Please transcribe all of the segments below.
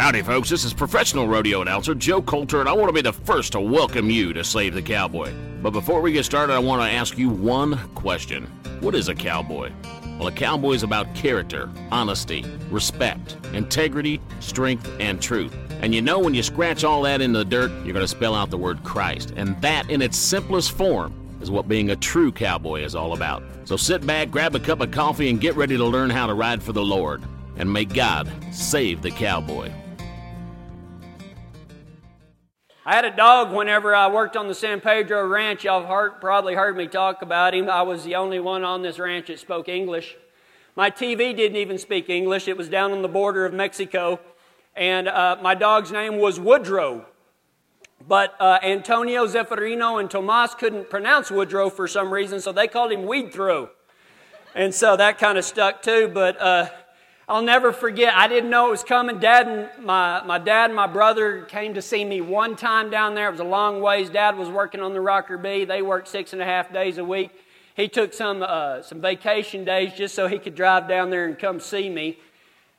Howdy, folks. This is professional rodeo announcer Joe Coulter, and I want to be the first to welcome you to Save the Cowboy. But before we get started, I want to ask you one question What is a cowboy? Well, a cowboy is about character, honesty, respect, integrity, strength, and truth. And you know, when you scratch all that in the dirt, you're going to spell out the word Christ. And that, in its simplest form, is what being a true cowboy is all about. So sit back, grab a cup of coffee, and get ready to learn how to ride for the Lord. And may God save the cowboy. I had a dog whenever I worked on the San Pedro Ranch. Y'all heard, probably heard me talk about him. I was the only one on this ranch that spoke English. My TV didn't even speak English, it was down on the border of Mexico. And uh, my dog's name was Woodrow. But uh, Antonio Zeffirino and Tomas couldn't pronounce Woodrow for some reason, so they called him Weed Throw. And so that kind of stuck too. But uh, I'll never forget. I didn't know it was coming. Dad and my, my dad and my brother came to see me one time down there. It was a long ways. Dad was working on the Rocker B. They worked six and a half days a week. He took some, uh, some vacation days just so he could drive down there and come see me.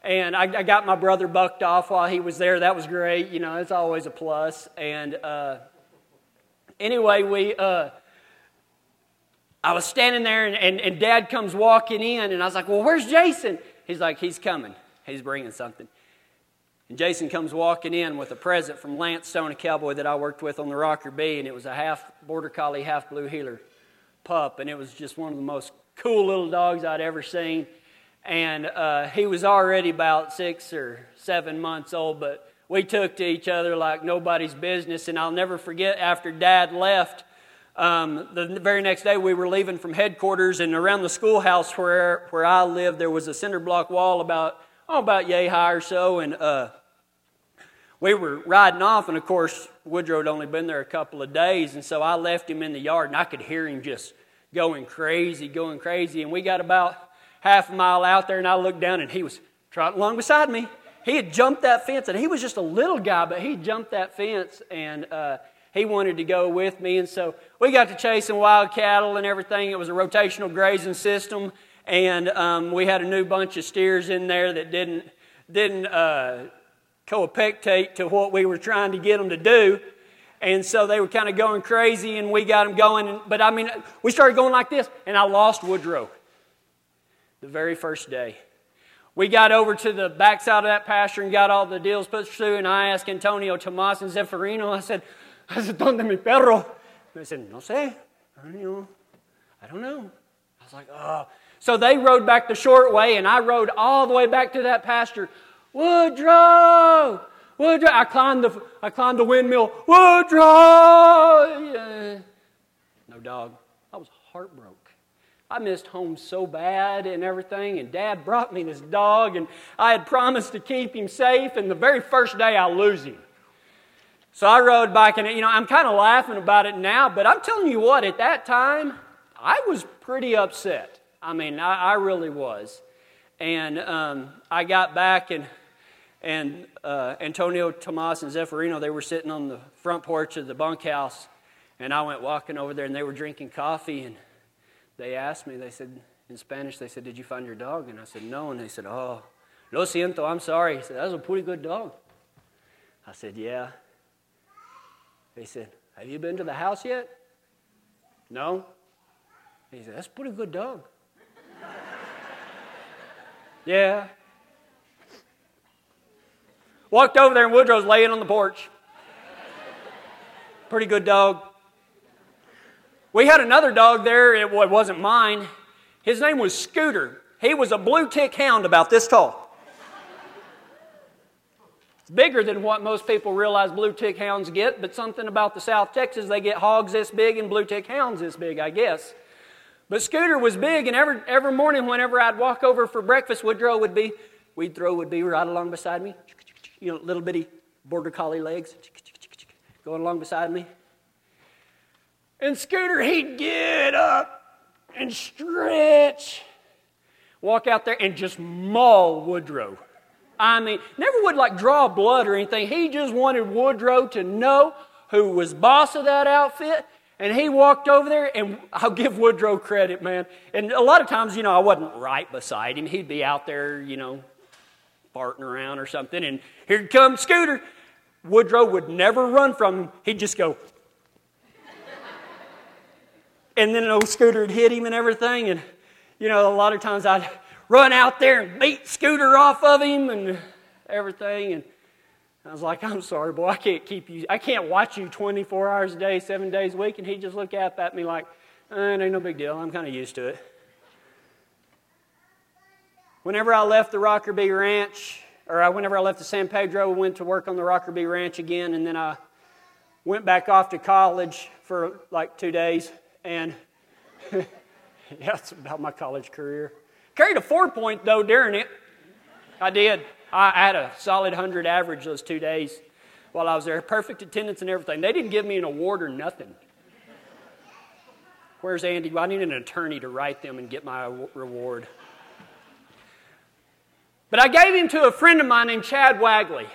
And I, I, got my brother bucked off while he was there. That was great. You know, it's always a plus. And uh, anyway, we. Uh, I was standing there, and, and, and Dad comes walking in, and I was like, Well, where's Jason? He's like, He's coming. He's bringing something. And Jason comes walking in with a present from Lance Stone, a cowboy that I worked with on the Rocker B, and it was a half border collie, half blue heeler pup. And it was just one of the most cool little dogs I'd ever seen. And uh, he was already about six or seven months old, but we took to each other like nobody's business. And I'll never forget after dad left, um, the very next day, we were leaving from headquarters, and around the schoolhouse where, where I lived, there was a cinder block wall about, oh, about yay high or so. And uh, we were riding off, and of course, Woodrow had only been there a couple of days, and so I left him in the yard, and I could hear him just going crazy, going crazy. And we got about half a mile out there, and I looked down, and he was trotting along beside me. He had jumped that fence, and he was just a little guy, but he jumped that fence, and uh, he wanted to go with me. And so we got to chasing wild cattle and everything. It was a rotational grazing system. And um, we had a new bunch of steers in there that didn't, didn't uh, coapectate to what we were trying to get them to do. And so they were kind of going crazy, and we got them going. But I mean, we started going like this, and I lost Woodrow the very first day. We got over to the backside of that pasture and got all the deals put through, and I asked Antonio, Tomas, and Zeffirino, I said, said, ¿dónde mi perro? They said, no sé. I don't know. I don't know. I was like, oh. So they rode back the short way, and I rode all the way back to that pasture. Woodrow! Woodrow! I climbed the, I climbed the windmill. Woodrow! Yeah. No dog. I was heartbroken. I missed home so bad and everything, and Dad brought me this dog, and I had promised to keep him safe, and the very first day I lose him. So I rode back, and you know, I'm kind of laughing about it now, but I'm telling you what, at that time, I was pretty upset. I mean, I, I really was. And um, I got back, and and uh, Antonio, Tomas, and Zeffirino, they were sitting on the front porch of the bunkhouse, and I went walking over there, and they were drinking coffee, and they asked me, they said in Spanish, they said, "Did you find your dog?" And I said, "No," and they said, "Oh, lo siento, I'm sorry." He said, "That was a pretty good dog." I said, "Yeah." They said, Have you been to the house yet? No. He said, That's a pretty good dog. yeah. Walked over there and Woodrow's laying on the porch. Pretty good dog. We had another dog there, it wasn't mine. His name was Scooter. He was a blue tick hound about this tall bigger than what most people realize blue tick hounds get, but something about the South Texas, they get hogs this big and blue tick hounds this big, I guess. But Scooter was big, and every, every morning, whenever I'd walk over for breakfast, Woodrow would be, Weed Throw would be right along beside me, you know, little bitty border collie legs, going along beside me. And Scooter, he'd get up and stretch, walk out there and just maul Woodrow. I mean, never would like draw blood or anything. He just wanted Woodrow to know who was boss of that outfit. And he walked over there, and I'll give Woodrow credit, man. And a lot of times, you know, I wasn't right beside him. He'd be out there, you know, farting around or something, and here comes Scooter. Woodrow would never run from him. He'd just go. and then an old Scooter would hit him and everything. And, you know, a lot of times I'd run out there and beat Scooter off of him and everything. And I was like, I'm sorry, boy, I can't keep you, I can't watch you 24 hours a day, seven days a week. And he'd just looked up at me like, eh, it ain't no big deal. I'm kind of used to it. Whenever I left the Rocker B Ranch, or whenever I left the San Pedro, we went to work on the Rocker B Ranch again, and then I went back off to college for like two days. And that's about my college career. Carried a four point though during it. I did. I had a solid 100 average those two days while I was there. Perfect attendance and everything. They didn't give me an award or nothing. Where's Andy? I need an attorney to write them and get my reward. But I gave him to a friend of mine named Chad Wagley.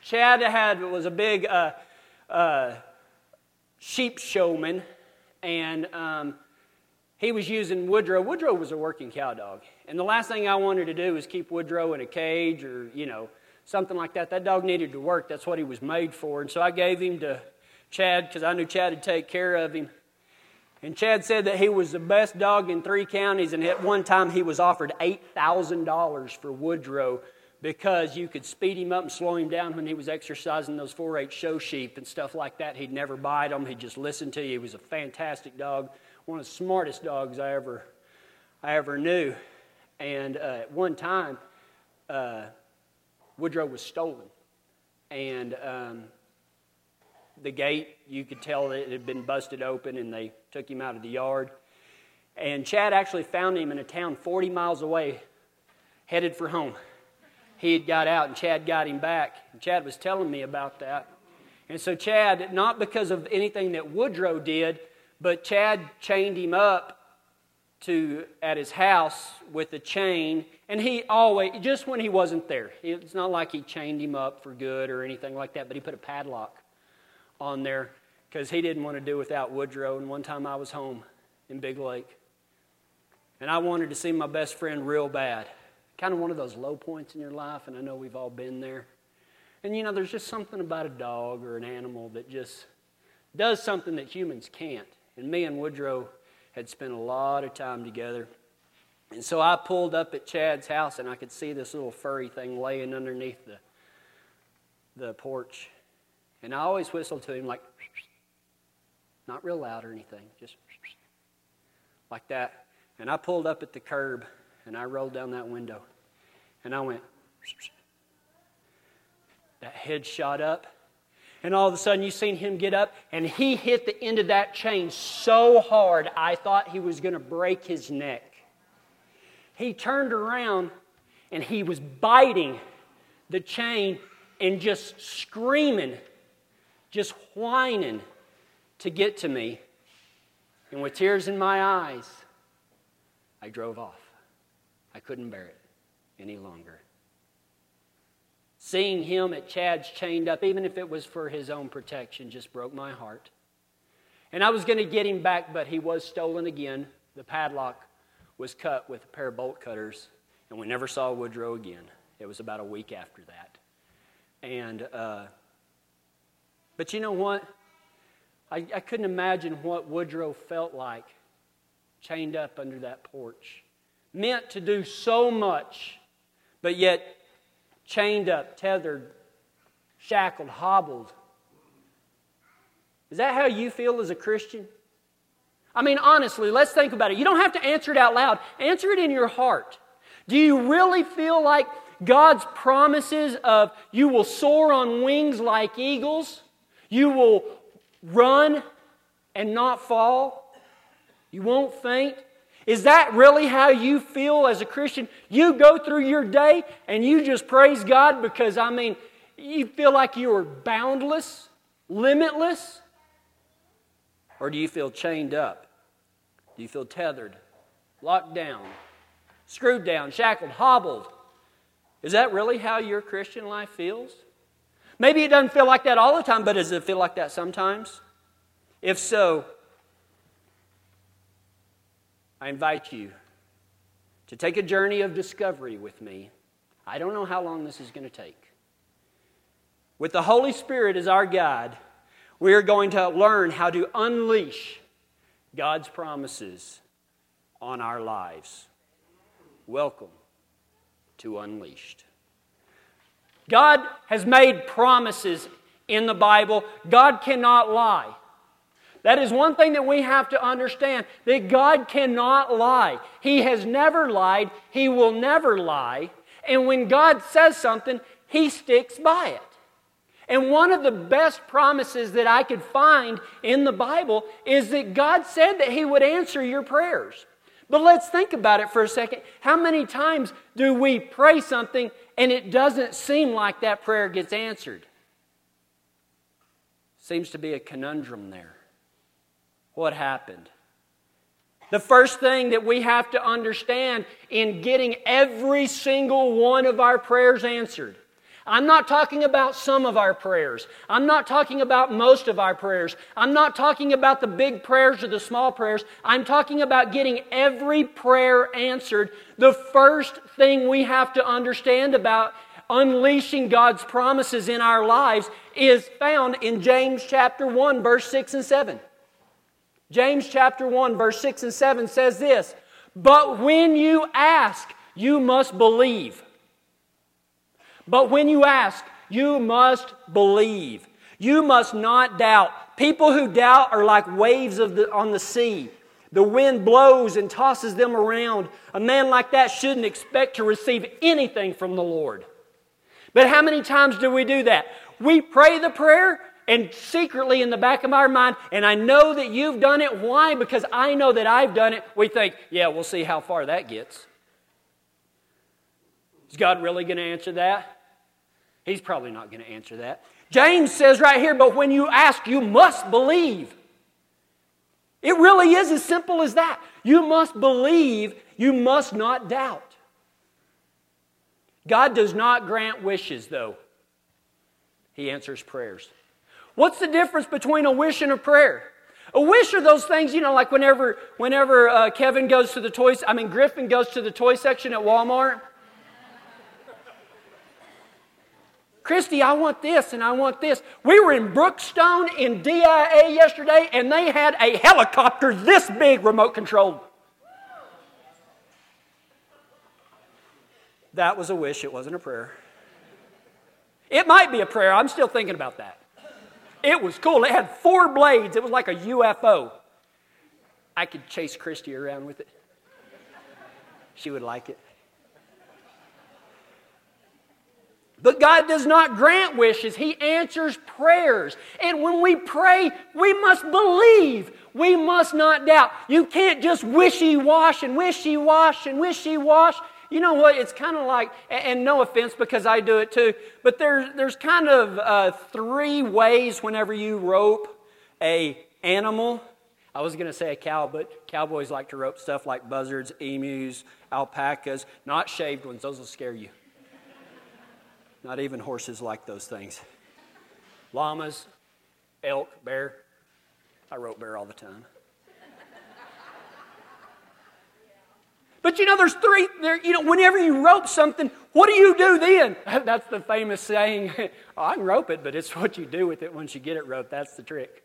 Chad had, was a big uh, uh, sheep showman, and um, he was using Woodrow. Woodrow was a working cow dog. And the last thing I wanted to do was keep Woodrow in a cage or, you know, something like that. That dog needed to work. That's what he was made for. And so I gave him to Chad because I knew Chad would take care of him. And Chad said that he was the best dog in three counties. And at one time, he was offered $8,000 for Woodrow because you could speed him up and slow him down when he was exercising those 4 H show sheep and stuff like that. He'd never bite them, he'd just listen to you. He was a fantastic dog, one of the smartest dogs I ever, I ever knew. And uh, at one time, uh, Woodrow was stolen. And um, the gate, you could tell that it had been busted open, and they took him out of the yard. And Chad actually found him in a town 40 miles away, headed for home. He had got out, and Chad got him back. And Chad was telling me about that. And so, Chad, not because of anything that Woodrow did, but Chad chained him up to at his house with a chain, and he always just when he wasn't there. It's not like he chained him up for good or anything like that, but he put a padlock on there because he didn't want to do without Woodrow. And one time I was home in Big Lake, and I wanted to see my best friend real bad. Kind of one of those low points in your life, and I know we've all been there. And you know, there's just something about a dog or an animal that just does something that humans can't. And me and Woodrow had spent a lot of time together. And so I pulled up at Chad's house and I could see this little furry thing laying underneath the, the porch. And I always whistled to him like, not real loud or anything, just like that. And I pulled up at the curb and I rolled down that window and I went, that head shot up and all of a sudden you seen him get up and he hit the end of that chain so hard I thought he was going to break his neck. He turned around and he was biting the chain and just screaming, just whining to get to me. And with tears in my eyes, I drove off. I couldn't bear it any longer. Seeing him at Chad's chained up, even if it was for his own protection, just broke my heart. And I was going to get him back, but he was stolen again. The padlock was cut with a pair of bolt cutters, and we never saw Woodrow again. It was about a week after that. And, uh, but you know what? I, I couldn't imagine what Woodrow felt like chained up under that porch. Meant to do so much, but yet chained up, tethered, shackled, hobbled. Is that how you feel as a Christian? I mean, honestly, let's think about it. You don't have to answer it out loud, answer it in your heart. Do you really feel like God's promises of you will soar on wings like eagles, you will run and not fall, you won't faint? Is that really how you feel as a Christian? You go through your day and you just praise God because, I mean, you feel like you are boundless, limitless? Or do you feel chained up? Do you feel tethered, locked down, screwed down, shackled, hobbled? Is that really how your Christian life feels? Maybe it doesn't feel like that all the time, but does it feel like that sometimes? If so, I invite you to take a journey of discovery with me I don't know how long this is going to take. With the Holy Spirit as our guide, we are going to learn how to unleash God's promises on our lives. Welcome to Unleashed. God has made promises in the Bible. God cannot lie. That is one thing that we have to understand that God cannot lie. He has never lied, He will never lie. And when God says something, He sticks by it. And one of the best promises that I could find in the Bible is that God said that He would answer your prayers. But let's think about it for a second. How many times do we pray something and it doesn't seem like that prayer gets answered? Seems to be a conundrum there. What happened? The first thing that we have to understand in getting every single one of our prayers answered I'm not talking about some of our prayers. I'm not talking about most of our prayers. I'm not talking about the big prayers or the small prayers. I'm talking about getting every prayer answered. The first thing we have to understand about unleashing God's promises in our lives is found in James chapter 1 verse 6 and 7. James chapter 1 verse 6 and 7 says this, "But when you ask, you must believe." But when you ask, you must believe. You must not doubt. People who doubt are like waves of the, on the sea. The wind blows and tosses them around. A man like that shouldn't expect to receive anything from the Lord. But how many times do we do that? We pray the prayer and secretly in the back of our mind, and I know that you've done it. Why? Because I know that I've done it. We think, yeah, we'll see how far that gets. Is God really going to answer that? He's probably not going to answer that. James says right here, but when you ask, you must believe. It really is as simple as that. You must believe, you must not doubt. God does not grant wishes, though, He answers prayers. What's the difference between a wish and a prayer? A wish are those things, you know, like whenever, whenever uh, Kevin goes to the toys, I mean, Griffin goes to the toy section at Walmart Christy, I want this and I want this. We were in Brookstone in DIA yesterday and they had a helicopter this big remote controlled. That was a wish, it wasn't a prayer. It might be a prayer, I'm still thinking about that. It was cool. It had four blades, it was like a UFO. I could chase Christy around with it. She would like it. But God does not grant wishes, He answers prayers. And when we pray, we must believe. We must not doubt. You can't just wishy wash and wishy wash and wishy wash. You know what? It's kind of like, and no offense because I do it too, but there's, there's kind of uh, three ways whenever you rope a animal. I was going to say a cow, but cowboys like to rope stuff like buzzards, emus, alpacas, not shaved ones. Those will scare you. Not even horses like those things. Llamas, elk, bear. I rope bear all the time. But you know, there's three, there, you know, whenever you rope something, what do you do then? That's the famous saying, I can rope it, but it's what you do with it once you get it roped. That's the trick.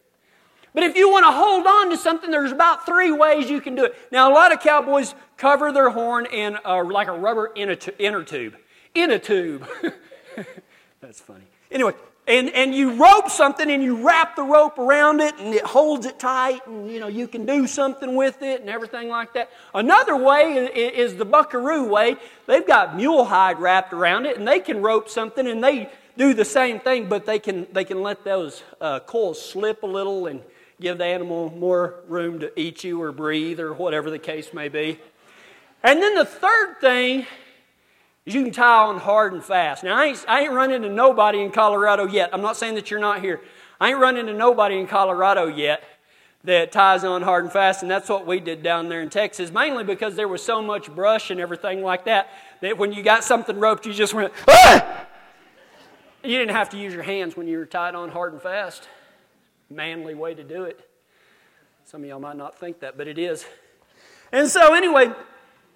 But if you want to hold on to something, there's about three ways you can do it. Now, a lot of cowboys cover their horn in a, like a rubber inner, inner tube. In a tube. That's funny. Anyway, and, and you rope something and you wrap the rope around it and it holds it tight and you know you can do something with it and everything like that. Another way is the buckaroo way. They've got mule hide wrapped around it and they can rope something and they do the same thing, but they can they can let those uh, coils slip a little and give the animal more room to eat you or breathe or whatever the case may be. And then the third thing you can tie on hard and fast. Now, I ain't, I ain't run into nobody in Colorado yet. I'm not saying that you're not here. I ain't run into nobody in Colorado yet that ties on hard and fast, and that's what we did down there in Texas, mainly because there was so much brush and everything like that, that when you got something roped, you just went, ah! You didn't have to use your hands when you were tied on hard and fast. Manly way to do it. Some of y'all might not think that, but it is. And so, anyway,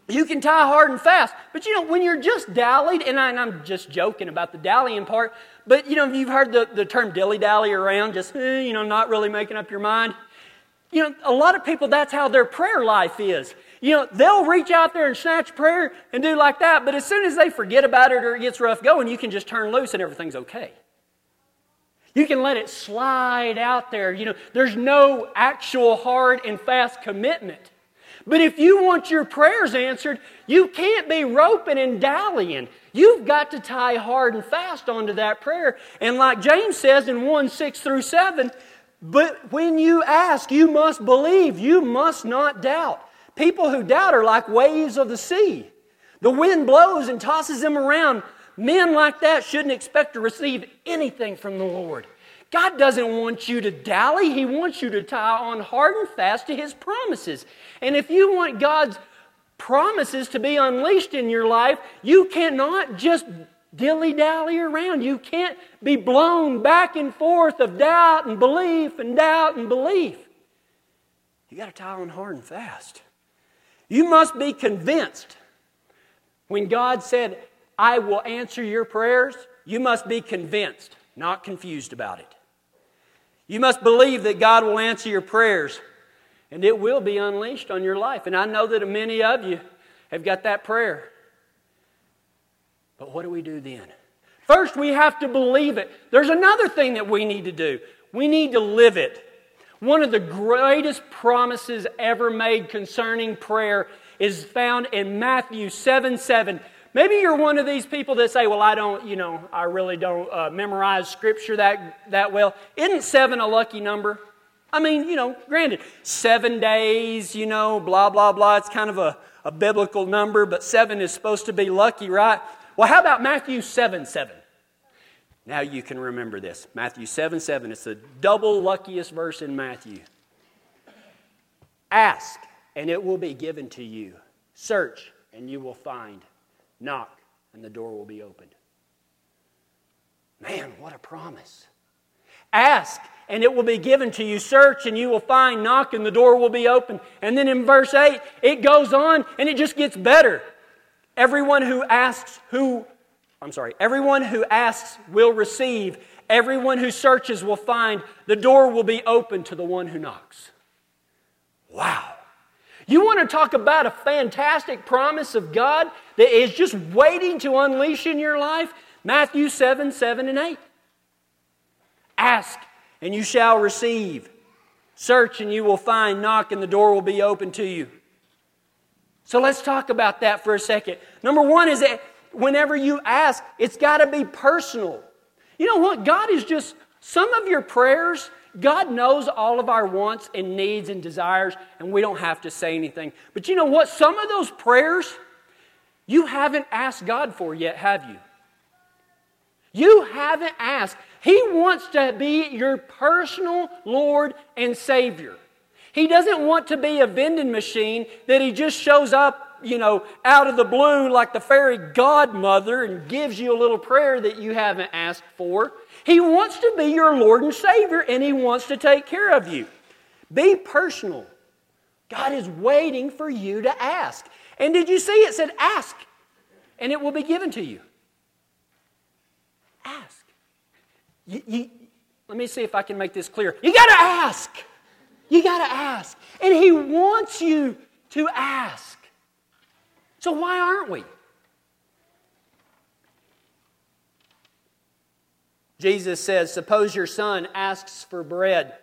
You can tie hard and fast. But you know, when you're just dallied, and, I, am just joking about the dallying part, but you know, if you've heard the, the term dilly dally around, just, eh, you know, not really making up your mind. You know, a lot of people, that's how their prayer life is. You know, they'll reach out there and snatch prayer and do like that, but as soon as they forget about it or it gets rough going, you can just turn loose and everything's okay. You can let it slide out there. You know, there's no actual hard and fast commitment. But if you want your prayers answered, you can't be roping and dallying. You've got to tie hard and fast onto that prayer. And like James says in 1 6 through 7, but when you ask, you must believe, you must not doubt. People who doubt are like waves of the sea. The wind blows and tosses them around. Men like that shouldn't expect to receive anything from the Lord. God doesn't want you to dally, He wants you to tie on hard and fast to His promises. And if you want God's promises to be unleashed in your life, you cannot just dilly dally around. You can't be blown back and forth of doubt and belief and doubt and belief. You got to tie on hard and fast. You must be convinced. When God said, I will answer your prayers, you must be convinced, not confused about it. You must believe that God will answer your prayers and it will be unleashed on your life. And I know that many of you have got that prayer. But what do we do then? First, we have to believe it. There's another thing that we need to do we need to live it. One of the greatest promises ever made concerning prayer is found in Matthew 7 7. Maybe you're one of these people that say, Well, I don't, you know, I really don't uh, memorize scripture that, that well. Isn't seven a lucky number? I mean, you know, granted, seven days, you know, blah, blah, blah. It's kind of a, a biblical number, but seven is supposed to be lucky, right? Well, how about Matthew 7 7? Now you can remember this. Matthew 7 7. It's the double luckiest verse in Matthew. Ask, and it will be given to you. Search, and you will find. Knock, and the door will be opened. Man, what a promise. Ask, and it will be given to you. Search, and you will find. Knock, and the door will be open. And then in verse 8, it goes on, and it just gets better. Everyone who asks, who, I'm sorry, everyone who asks will receive. Everyone who searches will find. The door will be open to the one who knocks. Wow. You want to talk about a fantastic promise of God that is just waiting to unleash in your life? Matthew 7 7 and 8. Ask, and you shall receive. Search, and you will find. Knock, and the door will be open to you. So let's talk about that for a second. Number one is that whenever you ask, it's got to be personal. You know what? God is just, some of your prayers, God knows all of our wants and needs and desires, and we don't have to say anything. But you know what? Some of those prayers you haven't asked God for yet, have you? You haven't asked. He wants to be your personal Lord and Savior. He doesn't want to be a vending machine that He just shows up, you know, out of the blue like the fairy godmother and gives you a little prayer that you haven't asked for. He wants to be your Lord and Savior, and He wants to take care of you. Be personal. God is waiting for you to ask. And did you see it said, ask, and it will be given to you? Ask. You, you, let me see if I can make this clear. You got to ask. You got to ask. And He wants you to ask. So why aren't we? Jesus says, Suppose your son asks for bread.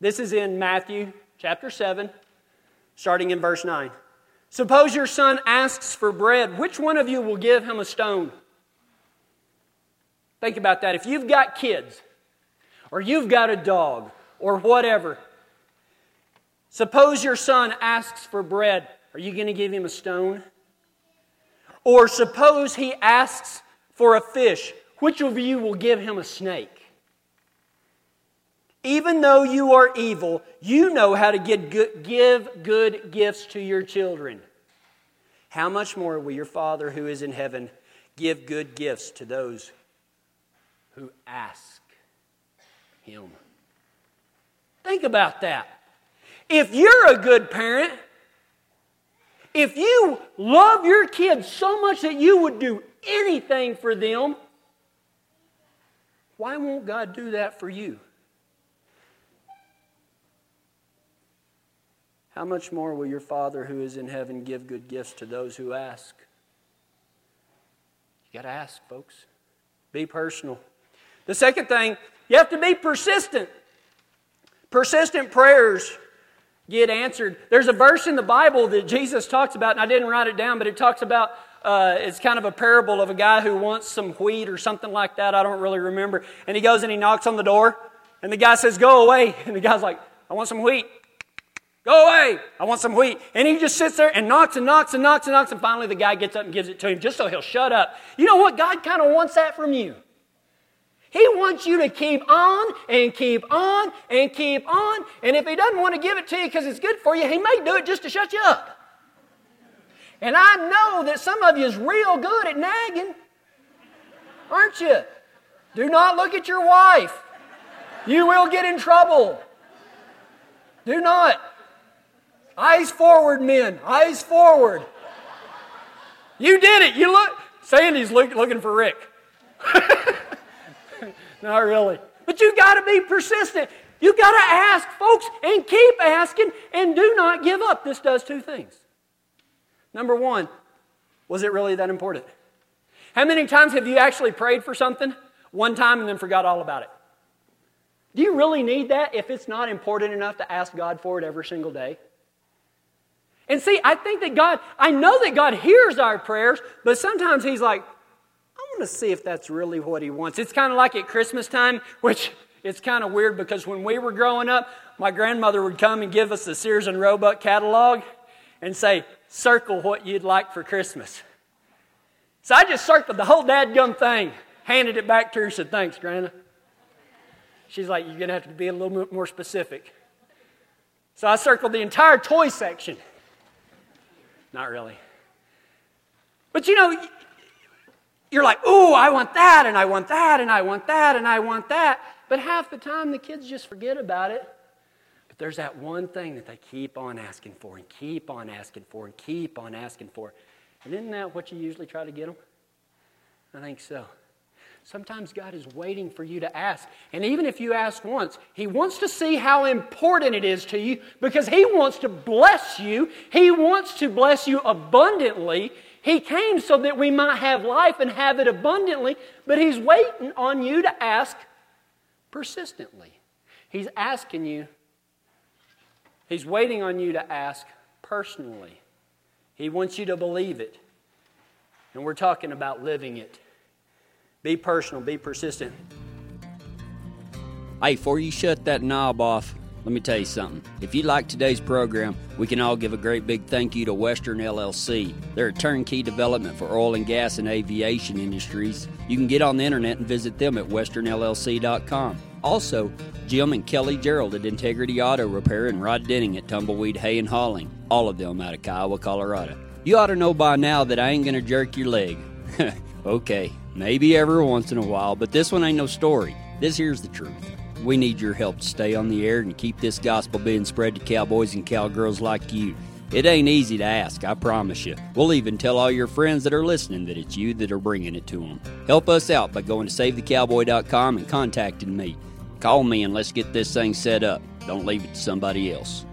This is in Matthew chapter 7, starting in verse 9. Suppose your son asks for bread. Which one of you will give him a stone? Think about that. If you've got kids, or you've got a dog, or whatever, suppose your son asks for bread. Are you going to give him a stone? Or suppose he asks for a fish. Which of you will give him a snake? Even though you are evil, you know how to good, give good gifts to your children. How much more will your Father who is in heaven give good gifts to those who ask him? Think about that. If you're a good parent, If you love your kids so much that you would do anything for them, why won't God do that for you? How much more will your Father who is in heaven give good gifts to those who ask? You got to ask, folks. Be personal. The second thing, you have to be persistent. Persistent prayers get answered. There's a verse in the Bible that Jesus talks about, and I didn't write it down, but it talks about uh, it's kind of a parable of a guy who wants some wheat or something like that. I don't really remember. And he goes and he knocks on the door, and the guy says, Go away. And the guy's like, I want some wheat. Go away. I want some wheat. And he just sits there and knocks and knocks and knocks and knocks, and finally the guy gets up and gives it to him just so he'll shut up. You know what? God kind of wants that from you. He wants you to keep on and keep on and keep on. And if He doesn't want to give it to you because it's good for you, He may do it just to shut you up. And I know that some of you is real good at nagging, aren't you? Do not look at your wife. You will get in trouble. Do not. Eyes forward, men. Eyes forward. You did it. You look. Sandy's look, looking for Rick. Not really. But you got to be persistent. You got to ask, folks, and keep asking, and do not give up. This does two things. Number one, was it really that important? How many times have you actually prayed for something one time and then forgot all about it? Do you really need that if it's not important enough to ask God for it every single day? And see, I think that God, I know that God hears our prayers, but sometimes He's like, I want to see if that's really what he wants. It's kind of like at Christmas time, which it's kind of weird because when we were growing up, my grandmother would come and give us the Sears and Roebuck catalog and say, circle what you'd like for Christmas. So I just circled the whole dadgum thing, handed it back to her, said, thanks, Grandma. She's like, you're going to have to be a little bit more specific. So I circled the entire toy section. Not really. But you know, you're like, oh, I want that, and I want that, and I want that, and I want that. But half the time, the kids just forget about it. But there's that one thing that they keep on asking for, and keep on asking for, and keep on asking for. And isn't that what you usually try to get them? I think so. Sometimes God is waiting for you to ask. And even if you ask once, He wants to see how important it is to you because He wants to bless you. He wants to bless you abundantly. He came so that we might have life and have it abundantly, but He's waiting on you to ask persistently. He's asking you, He's waiting on you to ask personally. He wants you to believe it. And we're talking about living it. Be personal, be persistent. Hey, before you shut that knob off, let me tell you something. If you like today's program, we can all give a great big thank you to Western LLC. They're a turnkey development for oil and gas and aviation industries. You can get on the internet and visit them at westernllc.com. Also, Jim and Kelly Gerald at Integrity Auto Repair and Rod Denning at Tumbleweed Hay and Hauling, all of them out of Kiowa, Colorado. You ought to know by now that I ain't gonna jerk your leg. okay, maybe every once in a while, but this one ain't no story. This here's the truth. We need your help to stay on the air and keep this gospel being spread to cowboys and cowgirls like you. It ain't easy to ask, I promise you. We'll even tell all your friends that are listening that it's you that are bringing it to them. Help us out by going to SaveTheCowboy.com and contacting me. Call me and let's get this thing set up. Don't leave it to somebody else.